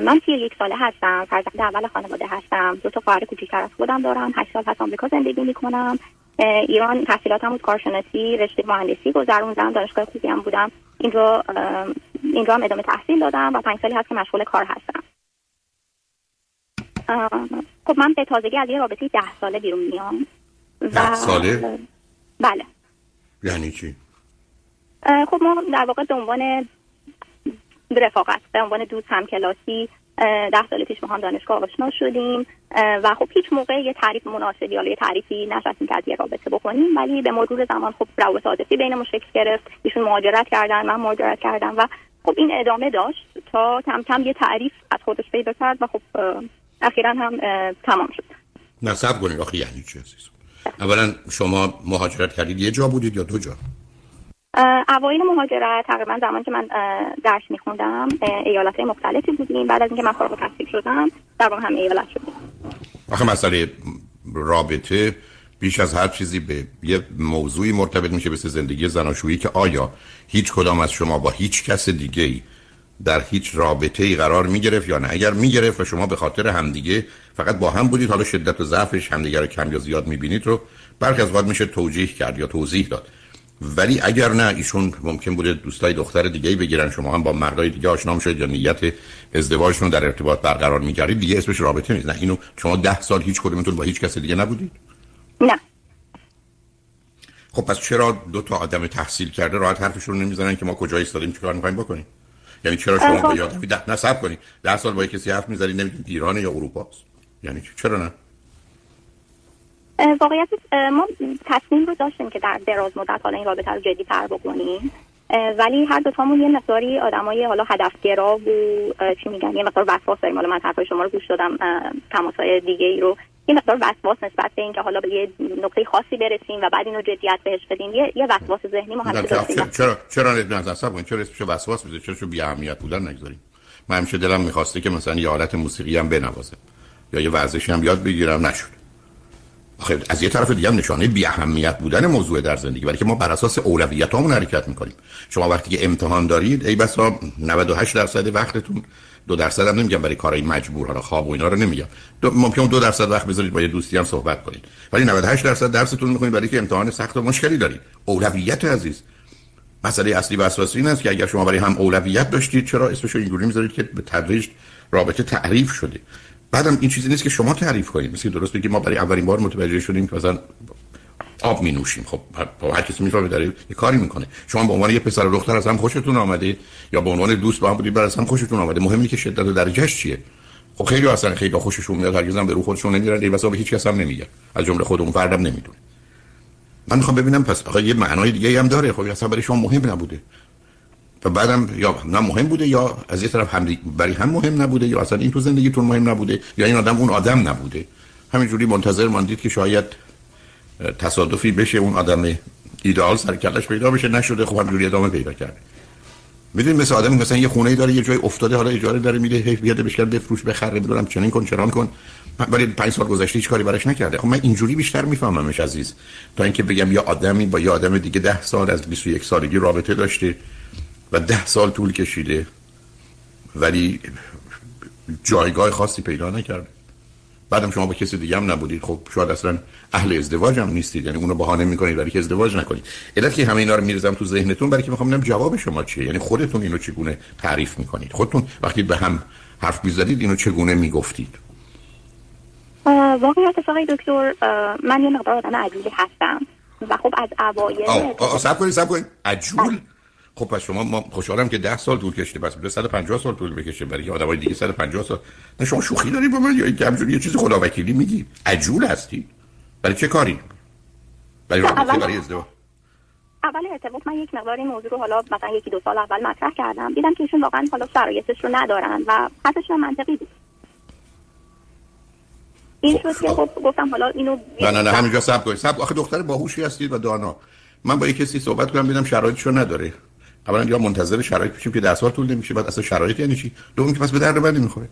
من سی یک ساله هستم فرزند اول خانواده هستم دو تا خواهر کوچیکتر از خودم دارم هشت سال پس آمریکا زندگی می‌کنم. ایران تحصیلاتم بود کارشناسی رشته مهندسی گذروندم دانشگاه خوبی هم بودم. اینجا اینجا هم ادامه تحصیل دادم و پنج سالی هست که مشغول کار هستم. خب من به تازگی از یه رابطه ده ساله بیرون میام. ده ساله؟ بله. یعنی چی؟ خب ما در واقع به عنوان رفاقت به عنوان دوست هم کلاسی ده سال پیش ما هم دانشگاه آشنا شدیم. و خب هیچ موقع یه تعریف مناسبی یا یه تعریفی نشستیم که از یه رابطه بکنیم. ولی به مرور زمان خب روابط عاطفی بینمون شکل گرفت. ایشون مهاجرت کردن من مهاجرت کردم و خب این ادامه داشت تا کم کم یه تعریف از خودش پیدا کرد و خب اخیرا هم تمام شد. نصب کنید آخه یعنی چی اولا شما مهاجرت کردید یه جا بودید یا دو جا؟ اوایل مهاجرت تقریبا زمان که من درس میخوندم ایالت مختلفی بودیم. بعد از اینکه من فارغ التحصیل شدم در واقع هم ایالت شدیم. آخه مسئله رابطه بیش از هر چیزی به یه موضوعی مرتبط میشه مثل زندگی زناشویی که آیا هیچ کدام از شما با هیچ کس دیگه در هیچ رابطه ای قرار می‌گرفت یا نه؟ اگر می‌گرفت و شما به خاطر همدیگه فقط با هم بودید حالا شدت و ضعفش همدیگه رو کم یا زیاد می‌بینید رو برخی از وقت میشه توجیه کرد یا توضیح داد. ولی اگر نه ایشون ممکن بوده دوستای دختر دیگه ای بگیرن. شما هم با مردای دیگه آشنا شدید یا نیت ازدواجتون در ارتباط برقرار میگردید دیگه اسمش رابطه نیست. نه اینو شما ده سال هیچ کدومتون با هیچ کس دیگه نبودید؟ نه. خب پس چرا دو تا آدم تحصیل کرده راحت حرفشون نمی‌زنن که ما کجا ایستادیم چیکار می‌خوایم بکنیم؟ یعنی چرا شما با یادمی ده نصب کنید. ده سال با کسی حرف می‌زنید نمی‌دونید ایران یا اروپا یعنی چرا نه؟ واقعیت ما تصمیم رو داشتیم که در دراز مدت حالا این رابطه رو جدی تر بکنیم. ولی هر دوتامون یه مقداری آدمای حالا هدفگرا و چی میگن یه مقدار وسواس داریم. حالا من حرفای شما رو گوش دادم تماسای دیگه ای رو. یه مقدار وسواس نسبت به اینکه حالا به یه نقطه خاصی برسیم و بعد اینو جدیت بهش بدیم یه یه وسواس ذهنی ما همیشه داریم. چرا چرا نظر صاحب چرا اسمش وسواس می‌ذارید چرا بی اهمیت بودن نگذاریم؟ من همیشه دلم می‌خواسته که مثلا یه حالت موسیقی هم بنوازم یا یه ورزشی هم یاد بگیرم نشد. از یه طرف دیگه هم نشانه بی اهمیت بودن موضوع در زندگی ولی که ما بر اساس اولویتامون حرکت می‌کنیم. شما وقتی که امتحان دارید ای بسا 98 درصد وقتتون دو درصد هم نمیگم برای کارهای مجبور حالا خواب و اینا رو نمیگم. دو ممکن دو درصد وقت بذارید با یه دوستی هم صحبت کنید. ولی 98 درصد درستون می‌کنید برای که امتحان سخت و مشکلی دارید. اولویت عزیز. مسئله اصلی و اساسی این است که اگر شما برای هم اولویت داشتید چرا اسمشو اینجوری می‌ذارید که به تدریج رابطه تعریف شده؟ بعدم این چیزی نیست که شما تعریف کنید. مثل درست بگید ما برای اولین بار متوجه شدیم که مثلا آب می نوشیم خب هر کسی می‌فهمه داره یه کاری می‌کنه. شما به عنوان یه پسر و دختر از هم خوشتون آمده یا به عنوان دوست با هم بودید بر از هم خوشتون آمده. مهمی که شدت و درجهش چیه؟ خب خیلی اصلا خیلی خوششون میاد هرگز هم به رو خودشون نمیرن. ای واسه به هیچ کس هم نمیگن. از جمله خودمون فردم نمی‌دونه. من می‌خوام ببینم پس آقا یه معنای دیگه هم داره. خب اصلا برای شما مهم نبوده. و بعدم یا نه مهم بوده یا از یه طرف هم برای هم مهم نبوده یا اصلا این تو زندگیتون مهم نبوده یا این آدم اون آدم نبوده. همینجوری منتظر ماندید که شاید تصادفی بشه اون آدم ایدئال سر کلش پیدا بشه. نشده خب همینجوری ادامه پیدا کرده. می‌دونید مثل آدم مثلا یه خونه ای داره یه جای افتاده حالا اجاره داره میده هی بیاد بشکر بفروش بخره بدونم چنین کن چران کن. ولی پنج سال گذشته هیچ کاری براش نکرده. خب من اینجوری بیشتر میفهممش عزیز. تا اینکه بگم یه آدمی با یه آدم دیگه ده سال از 21 سالگی رابطه داشته. و ده سال طول کشیده. ولی جایگاه خاصی پیدا نکرده بعدم شما با کسی دیگه هم نبودید. خب شاید اصلا اهل ازدواج هم نیستید. یعنی اونو بهانه می‌کنید برای که ازدواج نکنید. علت که همه اینا رو میرزم تو ذهنتون برای که می‌خوام ببینم جواب شما چیه. یعنی خودتون اینو چگونه تعریف می‌کنید؟ خودتون وقتی به هم حرف می‌زدید اینو چگونه می‌گفتید؟ واقعا اتفاقی دکتر من یه مقدار آدم عجولی هستم. و خب از اوایل سب کنید سب کنید. عجول؟ خب پس شما ما خوشحالم که 10 سال طول کشیده. پس 150 سال طول بکشه برای آدمای دیگه 150 سال. نه شما شوخی داری با من یا اینکه همجوری یه چیز خداوکیلی میگی؟ عجول هستی. برای چه کاری؟ برای رابطه برای ازدواج. اول ارتباط من یک مقدار این موضوع رو حالا مثلا یکی دو سال اول مطرح کردم. دیدم که ایشون واقعا حالا شرایطش رو ندارن و حدش منطقی بود. این شد که خب. گفتم حالا اینو نه نه نه همینجا صبر کنید. صبر آخه دختر باهوشی هستید و دانا. من با یک کسی صحبت کنم ببینم شرایطش رو نداره. اولا یا منتظر شرایط بشیم که 10 سال طول نمیشه بعد اصلا شرایط یعنی چی؟ دوم که پس به درد من نمی‌خوره.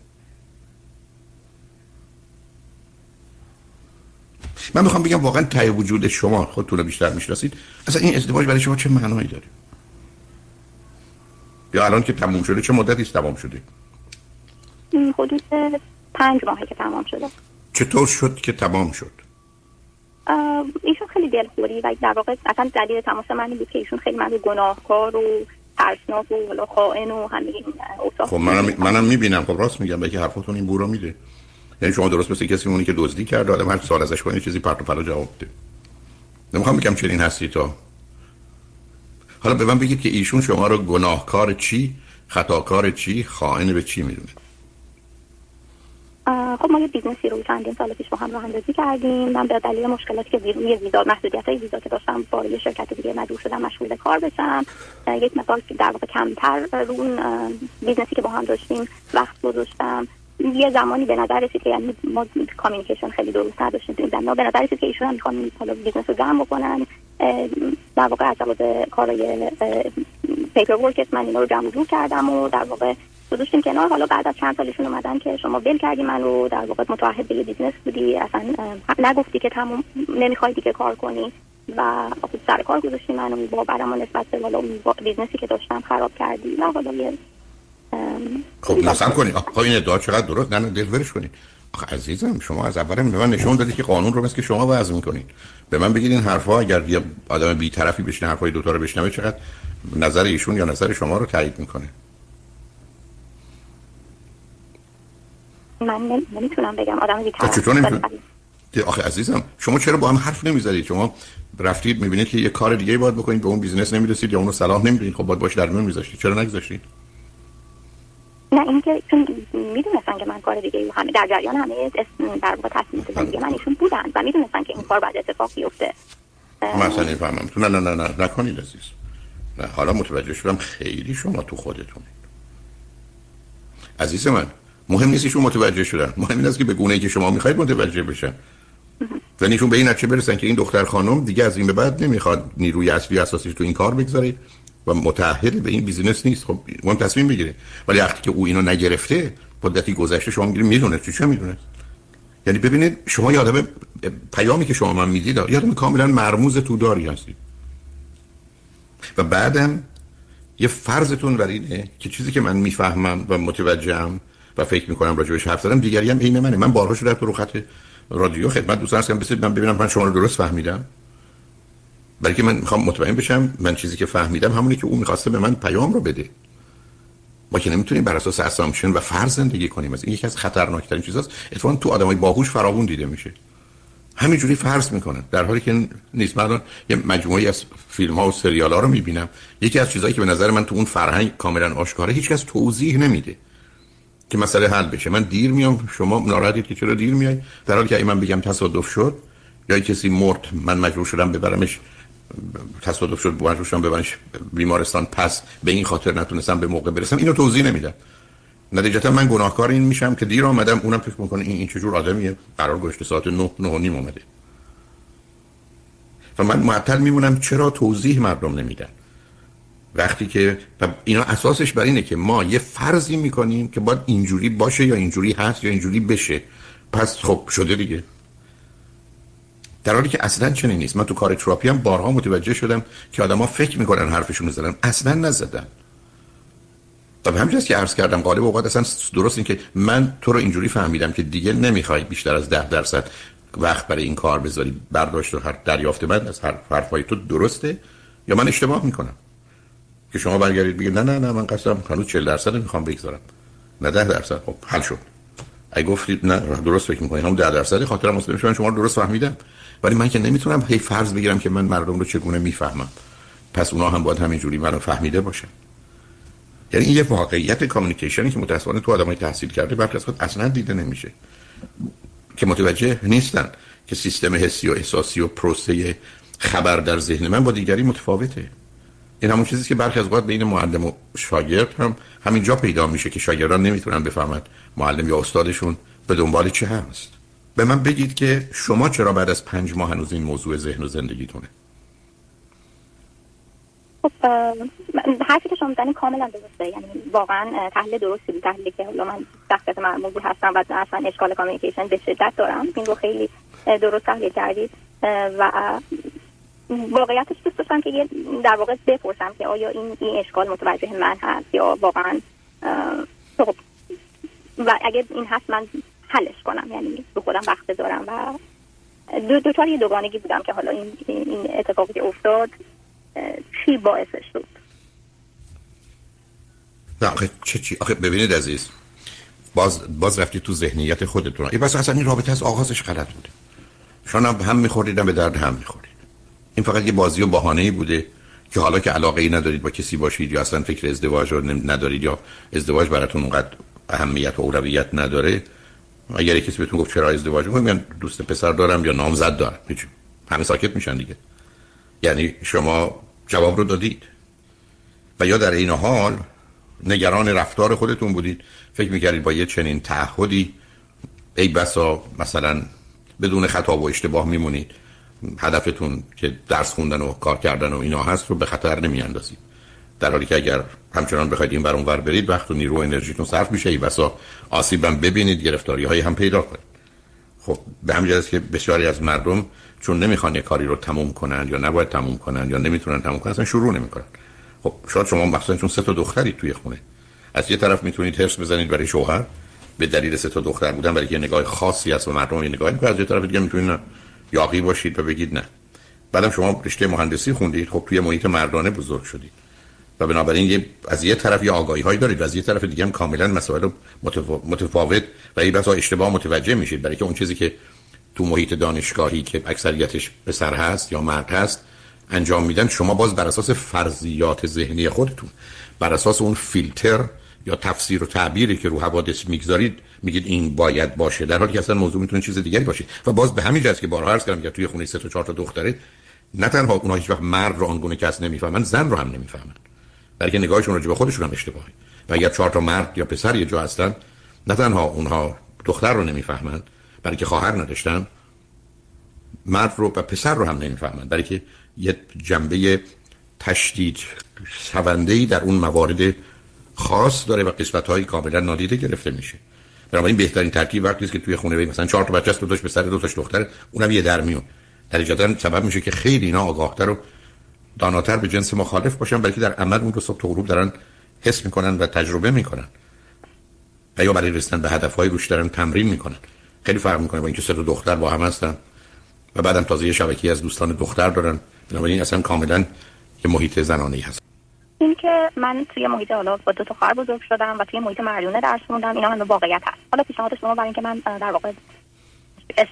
من می‌خوام بگم واقعا ته وجود شما خودتون رو بیشتر می‌شناسید. اصلا این ازدواج برای شما چه معنایی داره؟ یا الان که تموم شده چه مدتی است تمام شده؟ حدود پنج ماهه که تمام شده. چطور شد که تمام شد؟ ایشون خیلی دلخوری و در واقع اصلا دلیل تماس من بود که ایشون خیلی من گناهکار و ترسناک و خائن و همه این خب منم منم می‌بینم. خب راست میگم. که حرفتون این بورو میده. یعنی شما درست مثل کسی می‌مونید که دزدی کرد آدم هر سال ازش کنه چیزی پرت و پلا جواب بده. نمی‌خوام بگم چنین هستی تو حالا به من بگید که ایشون شما رو گناهکار چی خطاکار چی خائن به چی می‌دونه؟ خب ما یه business ی رو چندین سال پیش با هم راه اندازی کردیم. من به دلیل مشکلاتی که ویزا محدودیت های ویزا که داشتم با یه شرکت دیگه مجبور شدم مشغول کار بشم. یک مقدار در واقع کمتر رو اون business ی که با هم داشتیم وقت گذاشتم. یه زمانی به نظر رسید که یعنی ما communication خیلی درست نداشتیم تو این به نظر رسید که ایشون هم می‌خوان حالا business رو جمع بکنن. در واقع از لحاظ کارای paperwork من اینا رو جمع کردم و در واقع گذاشتیم کنار. حالا بعد از چند سال ایشون اومدن که شما ول کردی منو در واقع متعهد به business بودی. اصلا نگفتی که تموم نمی‌خوای دیگه کار کنی. و خب سر کار گذاشتی منو باورم نسبت به حالا business ی که داشتم خراب کردی. و حالا یه خب نصب کنید آقا این ادعا چقدر درست؟ نه دلورش کنید آخه عزیزم شما از اول به من نشون دادید که قانون رو مثل که شما وضع می‌کنید به من بگید این حرفا اگر یه آدم بی‌طرفی بشینه حرفای دوتا رو بشنوه چقدر نظر ایشون یا نظر شما رو تایید می‌کنه. من نمی‌تونم بگم. آدم بی‌طرف چطور آخه عزیزم شما چرا با هم حرف نمی‌زدید شما رفتید می‌بینید که یه کار دیگه باید بکنید به اون business نمی‌رسید یا اونو صلاح نمی‌دید. خب باید باهاش در میون میذاشتید. چرا نگذاشتید؟ نه اینکه چون می‌دونستن که من کار دیگه همه در جریان همه در واقع تصمیم زندگی من ایشون بودن و می‌دونستن که این کار باید اتفاق بیفته. مثلا نفهمم تو نه نه نه نه نکنید عزیز. نه حالا متوجه شدم خیلی شما تو خودتونید. عزیز من مهم نیست ایشون متوجه شدن. مهم این است که به گونه ای که شما می‌خواید متوجه بشن. و ایشون به این نتیجه برسن که این دختر خانم دیگه از این به بعد نمی‌خواد نیروی اصلی اساسیش تو این کار بگذاره و متأهل به این بیزینس نیست. خب اون تصمیم بگیره ولی وقتی که او اینو نگرفته مدتی گذشته شما میگید می‌دونه چی چه می‌دونه؟ یعنی ببینید شما یادم پیامی که شما من می‌دید یادم کاملا مرموز تو داری هستید. و بعدم یه فرضتون بر اینه که چیزی که من می‌فهمم و متوجهم و فکر می‌کنم راجبش حرف زدم. دیگری هم عین منه. من بارها شده تو خط رادیو خدمت دوستان هستم. بسید من ببینم من شما رو درست فهمیدم. بلکه من می‌خوام مطمئن بشم من چیزی که فهمیدم همونی که او می‌خواسته به من پیام رو بده. ما که نمی‌تونیم بر اساس اسامپشن و فرض زندگی کنیم. از این یکی از خطرناکترین چیزاست. اتفاقا تو آدمای باهوش فراوون دیده میشه. همینجوری فرض می‌کنن. در حالی که نیست. من یه مجموعی از فیلم ها و سریال ها رو می‌بینم. یکی از چیزهایی که به نظر من تو اون فرهنگ کاملا آشکاره هیچکس توضیح نمیده. که مسئله حل بشه. من دیر میام شما ناراحتید که چرا دیر میای؟ در حالی که من بگم تصادف شد یا کسی مرد من مجبور شدم ببرمش تصادف شد مجبور شدم ببرمش بیمارستان پس به این خاطر نتونستم به موقع برسم. اینو توضیح نمیدم. نتیجتا من گناهکار این میشم که دیر آمدم اونم فکر می‌کنه این این چجور آدمیه. قرار گذاشته ساعت 9 9 نیم اومده. و من معطل میمونم چرا توضیح مردم نمیدن؟ وقتی که اینا اساسش بر اینه که ما یه فرضی می‌کنیم که باید اینجوری باشه یا اینجوری هست یا اینجوری بشه. پس خب شده دیگه. در حالی که اصلا چنین نیست. من تو کار تراپی هم بارها متوجه شدم که آدما فکر می‌کنن حرفشون رو زدن. اصلا نزدن. به همینجاست که عرض کردم غالب اوقات اصلا درست این که من تو رو اینجوری فهمیدم که دیگه نمی‌خوای بیشتر از ده درصد وقت برای این کار بذاری برداشت و هر دریافت من از هر حرفای تو درسته یا من اشتباه می‌کنم؟ که شما برگردید بگید نه نه نه من قصدم هنوز 40 درصد می‌خوام بگذارم. نه 10 درصد. خب حل شد. اگه گفتید نه درست فکر می‌کنید هم 10 درصد اصلا من شما رو درست فهمیدم. ولی من که نمی‌تونم هی فرض بگیرم که من مردم رو چگونه می‌فهمم. پس اونا هم باید همینجوری منو فهمیده باشن. یعنی این یه واقعیت کامیکیشنی که متأسفانه تو آدمای تحصیل کرده برخی از اصلا دیده نمیشه. که متوجه نیستن که سیستم حسی و احساسی و پروسه خبر در ذهن من با دیگری متفاوته. این همون چیزی که برخی از اوقات بین معلم و شاگرد هم همینجا پیدا میشه که شاگردان نمی‌تونن بفهمند معلم یا استادشون به دنبال چه هست. به من بگید که شما چرا بعد از پنج ماه هنوز این موضوع ذهن و زندگیتونه؟ خب حرفی که شما کاملا درسته. یعنی واقعا تحلیل درستی بود. تحلیلی که حالا من شخصیت مرموزی هستم و اصلا اشکال کامیکیشن به شدت دارم. این رو خیلی درست تحلیل کردید. و واقعیتش دوست داشتم که یه در واقع بپرسم که آیا این این اشکال متوجه من هست یا واقعا خب و اگه این هست من حلش کنم یعنی به خودم وقت بذارم و دو دوچار یه دوگانگی بودم که حالا این این اتفاقی افتاد چی باعثش شد؟ آخه چه چی؟ آخه ببینید عزیز باز باز رفتی تو ذهنیت خودتون. ای بس اصلا این رابطه از آغازش غلط بوده. شما هم, هم میخوردید به درد هم می‌خورید این فقط یه بازی و بهانه بوده که حالا که علاقه ای ندارید با کسی باشید یا اصلا فکر ازدواج رو ندارید یا ازدواج براتون اونقدر اهمیت و اولویت نداره اگر کسی بهتون گفت چرا ازدواج؟ میگن دوست پسر دارم یا نامزد دارم. همه ساکت میشن دیگه. یعنی شما جواب رو دادید. و یا در این حال نگران رفتار خودتون بودید. فکر می‌کردید با یه چنین تعهدی ای بسا مثلا بدون خطا و اشتباه میمونید. هدفتون که درس خوندن و کار کردن و اینا هست رو به خطر نمیاندازید. در حالی که اگر همچنان بخواید این ور برید وقت و نیرو و انرژیتون صرف میشه ای بسا آسیبم ببینید گرفتاری هایی هم پیدا کنید. خب به همین که بسیاری از مردم چون نمی‌خوان یه کاری رو تموم کنن یا نباید تموم کنن یا نمی‌تونن تموم کنن اصلا شروع نمی‌کنن. خب شاید شما مثلا چون سه تا دختری توی خونه از یه طرف می‌تونید حرص بزنید برای شوهر به دلیل سه تا دختر بودن برای یه نگاه خاصی هست مردم یه نگاهی از یه طرف دیگه می‌تونید یاقی باشید و بگید نه. بعدم شما رشته مهندسی خوندید. خب توی محیط مردانه بزرگ شدید. و بنابراین یه از یه طرف یه آگاهی هایی دارید و از یه طرف دیگه هم کاملا مسائل متفاوت و این بسا اشتباه متوجه میشید. برای که اون چیزی که تو محیط دانشگاهی که اکثریتش پسر هست یا مرد هست انجام میدن شما باز بر اساس فرضیات ذهنی خودتون بر اساس اون فیلتر یا تفسیر و تعبیری که رو حوادث می‌گذارید میگید این باید باشه. در حالی که اصلا موضوع می‌تونه چیز دیگری باشه. و باز به همین جاست که بارها عرض کردم که توی خونه سه تا چهار تا دختره نه تنها اونها هیچ وقت مرد رو آنگونه کس نمی‌فهمن زن رو هم نمی‌فهمن. برای که نگاهشون راجع به خودشون هم اشتباهه. و اگر چهار تا مرد یا پسر یه جا هستن نه تنها اونها دختر رو نمی‌فهمند برای که خواهر نداشتن مرد رو و پسر رو هم نمی‌فهمند برای که یه جنبه تشدید شونده در اون موارد خاص داره و قسمت های کاملا نادیده گرفته میشه. بنابراین بهترین ترتیب وقتی که توی خونه مثلا چهار تا بچه است دو تاش پسر دو تاش دختر اونم یه در میون نتیجتا سبب میشه که خیلی اینا آگاهتر و داناتر به جنس مخالف باشن بلکه در عمل اون رو صبح غروب دارن حس می‌کنن و تجربه می‌کنن. و یا برای رسیدن به هدفهای روش دارن تمرین می‌کنن. خیلی فرق می‌کنه با اینکه سه دختر با هم هستن و بعدم تازه یه از دوستان دختر دارن. بنابراین اصلا کاملا یه محیط زنانه هست. این که من توی محیط حالا با دو تا خواهر بزرگ شدم و توی محیط مردونه درس خوندم اینا من واقعیت هست. حالا پیشنهاد شما برای اینکه من در واقع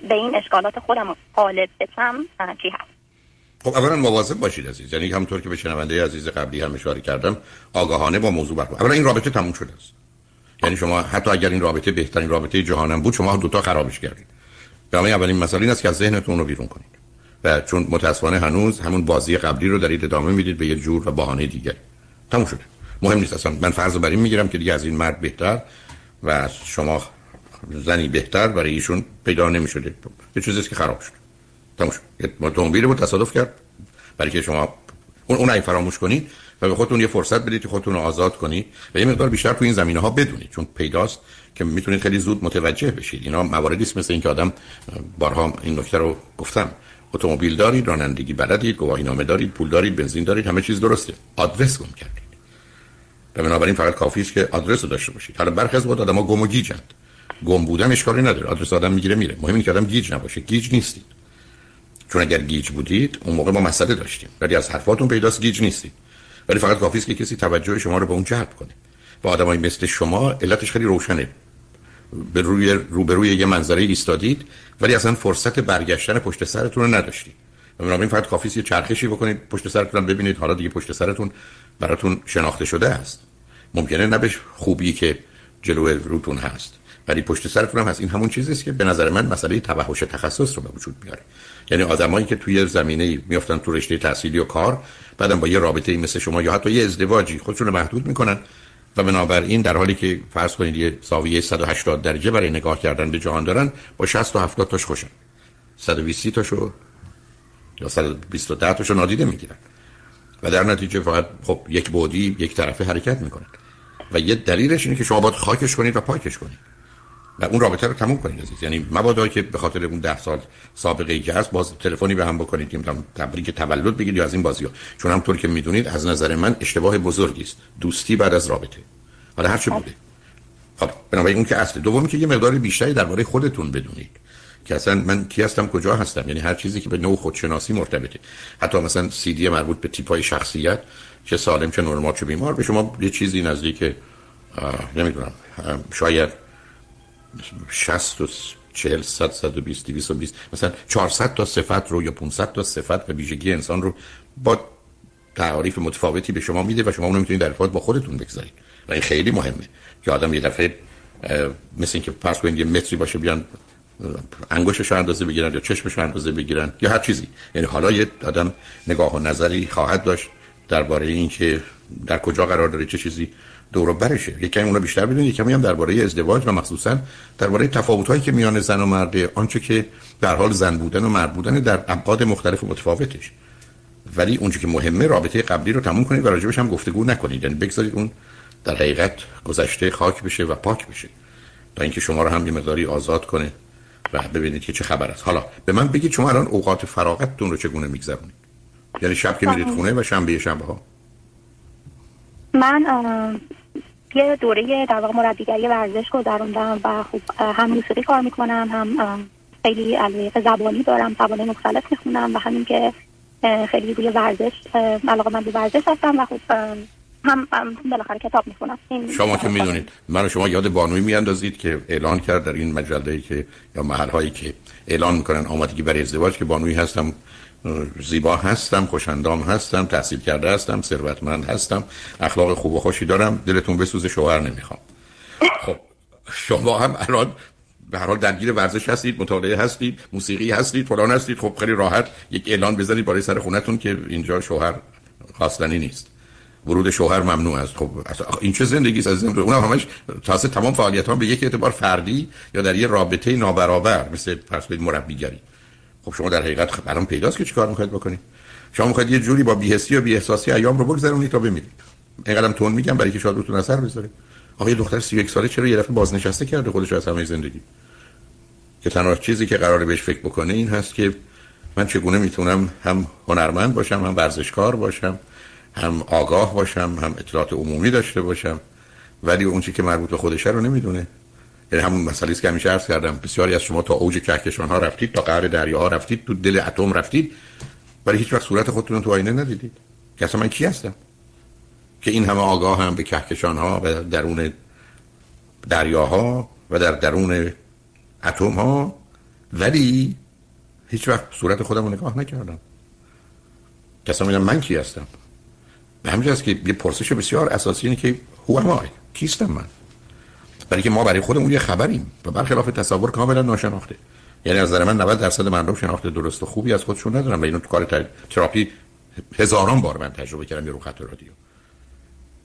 به این اشکالات خودم غالب بشم چی هست؟ خب اولا مواظب باشید عزیز. یعنی همونطور که به شنونده عزیز قبلی هم اشاره کردم آگاهانه با موضوع برخورد. اولا این رابطه تموم شده است. یعنی شما حتی اگر این رابطه بهترین رابطه جهانم بود شما دو تا خرابش کردید. برای اولین مسئله این است که از ذهنتون رو بیرون کنید. و چون متاسفانه هنوز همون بازی قبلی رو دارید ادامه می‌دید به یه جور و بهانه دیگری. تموم شده مهم نیست اصلا من فرض بر این می‌گیرم که دیگه از این مرد بهتر و شما زنی بهتر برای ایشون پیدا نمی‌شده یه چیزی که خراب شد. تموم شد. اتومبیل رو تصادف کرد. برای که شما اون اون فراموش کنید و به خودتون یه فرصت بدید که خودتون رو آزاد کنید و یه مقدار بیشتر تو این زمینه ها بدونید چون پیداست که می‌تونید خیلی زود متوجه بشید. اینا مواردی است مثل اینکه آدم بارها این نکته رو گفتم. اتومبیل دارید رانندگی بلدید گواهی نامه دارید پول دارید بنزین دارید همه چیز درسته. آدرس گم کردید بنابراین فقط کافی است که آدرس رو داشته باشید. حالا برخی از وقت آدم‌ها گم و گیجند گم بودن اشکالی نداره. آدرس آدم می‌گیره میره. مهم اینه که آدم گیج نباشه. گیج نیستید. چون اگر گیج بودید اون موقع ما مسئله داشتیم. ولی از حرفاتون پیداست گیج نیستید. ولی فقط کافی است که کسی توجه شما رو به اون جلب کنه. و آدمای مثل شما علتش خیلی روشنه. به روی روبروی یه منظره ایستادید ولی اصلا فرصت برگشتن پشت سرتون رو نداشتید. بنابراین فقط کافی یه چرخشی بکنید پشت سرتون ببینید. حالا دیگه پشت سرتون براتون شناخته شده است. ممکنه نبش خوبی که جلو روتون هست. ولی پشت سرتون هم هست. این همون چیزی است که به نظر من مسئله توحش تخصص رو به وجود میاره. یعنی آدمایی که توی زمینه میافتن تو رشته تحصیلی و کار بعدم با یه رابطه مثل شما یا حتی یه ازدواجی خودشون محدود می‌کنن و بنابراین در حالی که فرض کنید یه زاویه 180 درجه برای نگاه کردن به جهان دارن با 60 تا 70 تاش خوشن. 120 تاشو یا 120 تاشو نادیده می‌گیرن. و در نتیجه فقط خب یک بودی یک طرفه حرکت می‌کنن. و یه دلیلش اینه که شما باید خاکش کنید و پاکش کنید. و اون رابطه رو تموم کنید عزیز. یعنی مبادا که به خاطر اون ده سال سابقه ای که هست باز تلفنی به هم بکنید که تبریک تولد بگید یا از این بازی ها چون همطور که می‌دونید از نظر من اشتباه بزرگی است. دوستی بعد از رابطه. حالا هر چه بوده. خب بنابراین اون که اصل. دومی که یه مقدار بیشتری درباره خودتون بدونید. که اصلا من کی هستم کجا هستم؟ یعنی هر چیزی که به نوع خودشناسی مرتبطه. حتی مثلا سی دی مربوط به تیپ های شخصیت چه سالم چه نرمال چه بیمار به شما یه چیزی نزدیک نمی‌دونم شاید 60 و 40 100 120 220 مثلا 400 تا صفت رو یا 500 تا صفت و ویژگی انسان رو با تعریف متفاوتی به شما میده و شما اونو می‌تونید در ارتباط با خودتون بگذارید. و این خیلی مهمه که آدم یه دفعه مثل اینکه پس کنید یه متری باشه بیان انگشتش اندازه بگیرن یا چشمش اندازه بگیرن یا هر چیزی. یعنی حالا یه آدم نگاه و نظری خواهد داشت درباره اینکه در کجا قرار داره چه چیزی دور و برشه. اون رو بیشتر بدونید یکم هم درباره ازدواج و مخصوصا درباره تفاوت‌هایی که میان زن و مرد آنچه که در حال زن بودن و مرد بودن در ابعاد مختلف و متفاوتش. ولی اونچه که مهمه رابطه قبلی رو تموم کنید و راجبش هم گفتگو نکنید. یعنی بگذارید اون در حقیقت گذشته خاک بشه و پاک بشه. تا اینکه شما رو هم یه مقداری آزاد کنه. و ببینید که چه خبر است. حالا به من بگید شما الان اوقات فراغتتون رو چگونه میگذرونید؟ یعنی شب که میرید بله. خونه و شنبه شنبه ها من یه دوره در واقع مربیگری ورزش گذروندم و خب هم موسیقی کار می‌کنم هم خیلی علاقه زبانی دارم زبانه مختلف می‌خونم و همین که خیلی روی ورزش علاقه من به ورزش هستم و خب هم بالاخره کتاب می‌خونم. شما که می‌دونید. من شما یاد بانوی میاندازید که اعلان کرد در این مجله که یا محل هایی که اعلان می‌کنن آمادگی برای ازدواج که بانوی هستم زیبا هستم خوشندام هستم تحصیل کرده هستم ثروتمند هستم اخلاق خوب و خوشی دارم دلتون بسوزه شوهر نمی‌خوام. خب شما هم الان به هر حال درگیر ورزش هستید مطالعه هستید موسیقی هستید فلان هستید. خب خیلی راحت یک اعلان بزنید برای سر خونتون که اینجا شوهر خواستنی نیست. ورود شوهر ممنوع است. خب این چه زندگی است؟ عزیزم اونم همش تاسه تمام فعالیت ها به یک اعتبار فردی یا در یه رابطه نابرابر مثل فرض کنید مربیگری. خب شما در حقیقت خب برام پیداست که چیکار می‌خواید بکنید؟ شما می‌خواید یه جوری با بی‌حسی و بی‌احساسی ایام رو بگذرونید تا بمیرید. اینقدرم تون میگم برای که شاید روتون اثر بذاره. آقا یه دختر 31 ساله چرا یه دفعه بازنشسته کرده خودش از همه زندگی؟ که تنها چیزی که قراره بهش فکر بکنه این هست که من چگونه می‌تونم هم هنرمند باشم هم ورزشکار باشم هم آگاه باشم هم اطلاعات عمومی داشته باشم ولی اون چی که مربوط به خودشه رو نمی‌دونه. یعنی همون مسئله است که همیشه عرض کردم بسیاری از شما تا اوج کهکشان ها رفتید تا قعر دریا ها رفتید تو دل اتم رفتید ولی هیچ وقت صورت خودتون تو آینه ندیدید. که اصلا من کی هستم؟ که این همه آگاه هم به کهکشان ها و درون دریاها و در درون اتم ها ولی هیچ وقت صورت خودم رو نگاه نکردم. که اصلا من کی هستم؟ به همین که یه پرسش بسیار اساسی اینه که هو am کیستم من؟ برای که ما برای خودمون یه خبریم و برخلاف تصور کاملا ناشناخته. یعنی از نظر من 90 درصد مردم شناخته درست و خوبی از خودشون ندارن و اینو تو کار تراپی هزاران بار من تجربه کردم یه رو خط رادیو.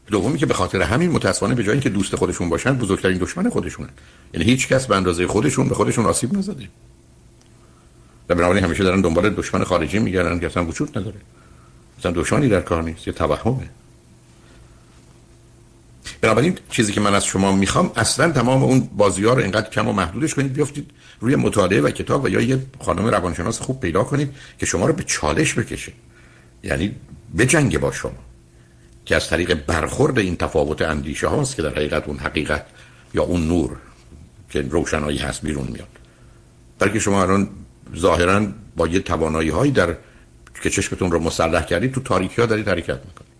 دومی که به خاطر همین متاسفانه به جای اینکه دوست خودشون باشن بزرگترین دشمن خودشونن. یعنی هیچ کس به اندازه خودشون به خودشون آسیب نزده. و بنابراین همیشه دارن دنبال دشمن خارجی میگردن که اصلا وجود نداره. اصلا دشمنی در کار نیست یه توهمه. بنابراین چیزی که من از شما می‌خوام اصلا تمام اون بازی ها رو اینقدر کم و محدودش کنید بیافتید روی مطالعه و کتاب و یا یه خانم روانشناس خوب پیدا کنید که شما رو به چالش بکشه. یعنی به جنگ با شما. که از طریق برخورد این تفاوت اندیشه هاست که در حقیقت اون حقیقت یا اون نور که روشنایی هست بیرون میاد. بلکه شما الان ظاهرا با یه توانایی هایی در که چشمتون رو مسلح کردید تو تاریکی ها دارید حرکت می‌کنید.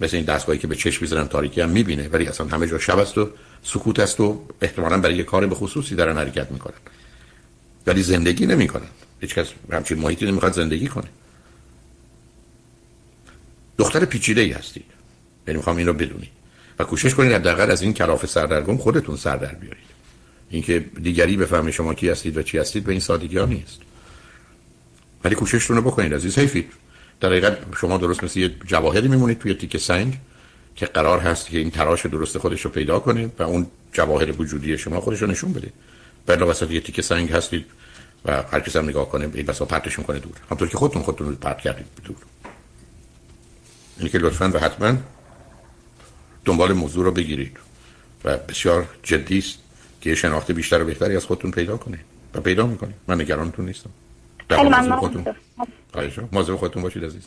مثل این دستگاهی که به چشم می‌زنن تاریکی هم می‌بینه ولی اصلا همه جا شب است و سکوت است و احتمالا برای یه کار به خصوصی دارن حرکت می‌کنن. ولی زندگی نمی‌کنن. هیچ کس همچین محیطی نمی‌خواد زندگی کنه. دختر پیچیده ای هستید. یعنی می‌خوام این رو بدونید. و کوشش کنید حداقل از این کلاف سردرگم خودتون سر در بیارید. اینکه دیگری بفهمه شما کی هستید و چی هستید به این سادگی ها نیست. ولی کوششتون رو بکنید عزیز حیفید در حقیقت شما درست مثل یه جواهری میمونید توی تیک سنگ که قرار هست که این تراش درست خودش رو پیدا کنه و اون جواهر وجودی شما خودش رو نشون بده. بلا وسط یه تیک سنگ هستید و هر کس هم نگاه کنه این بسا پرتش کنه دور. همطور که خودتون خودتون رو پرت کردید دور. اینی که لطفا و حتما دنبال موضوع رو بگیرید و بسیار جدی است که شناخت بیشتر و بهتری از خودتون پیدا کنید و پیدا می‌کنید. من نگرانتون نیستم. خیلی ممنون خودتون. خواهش خودتون باشید عزیز.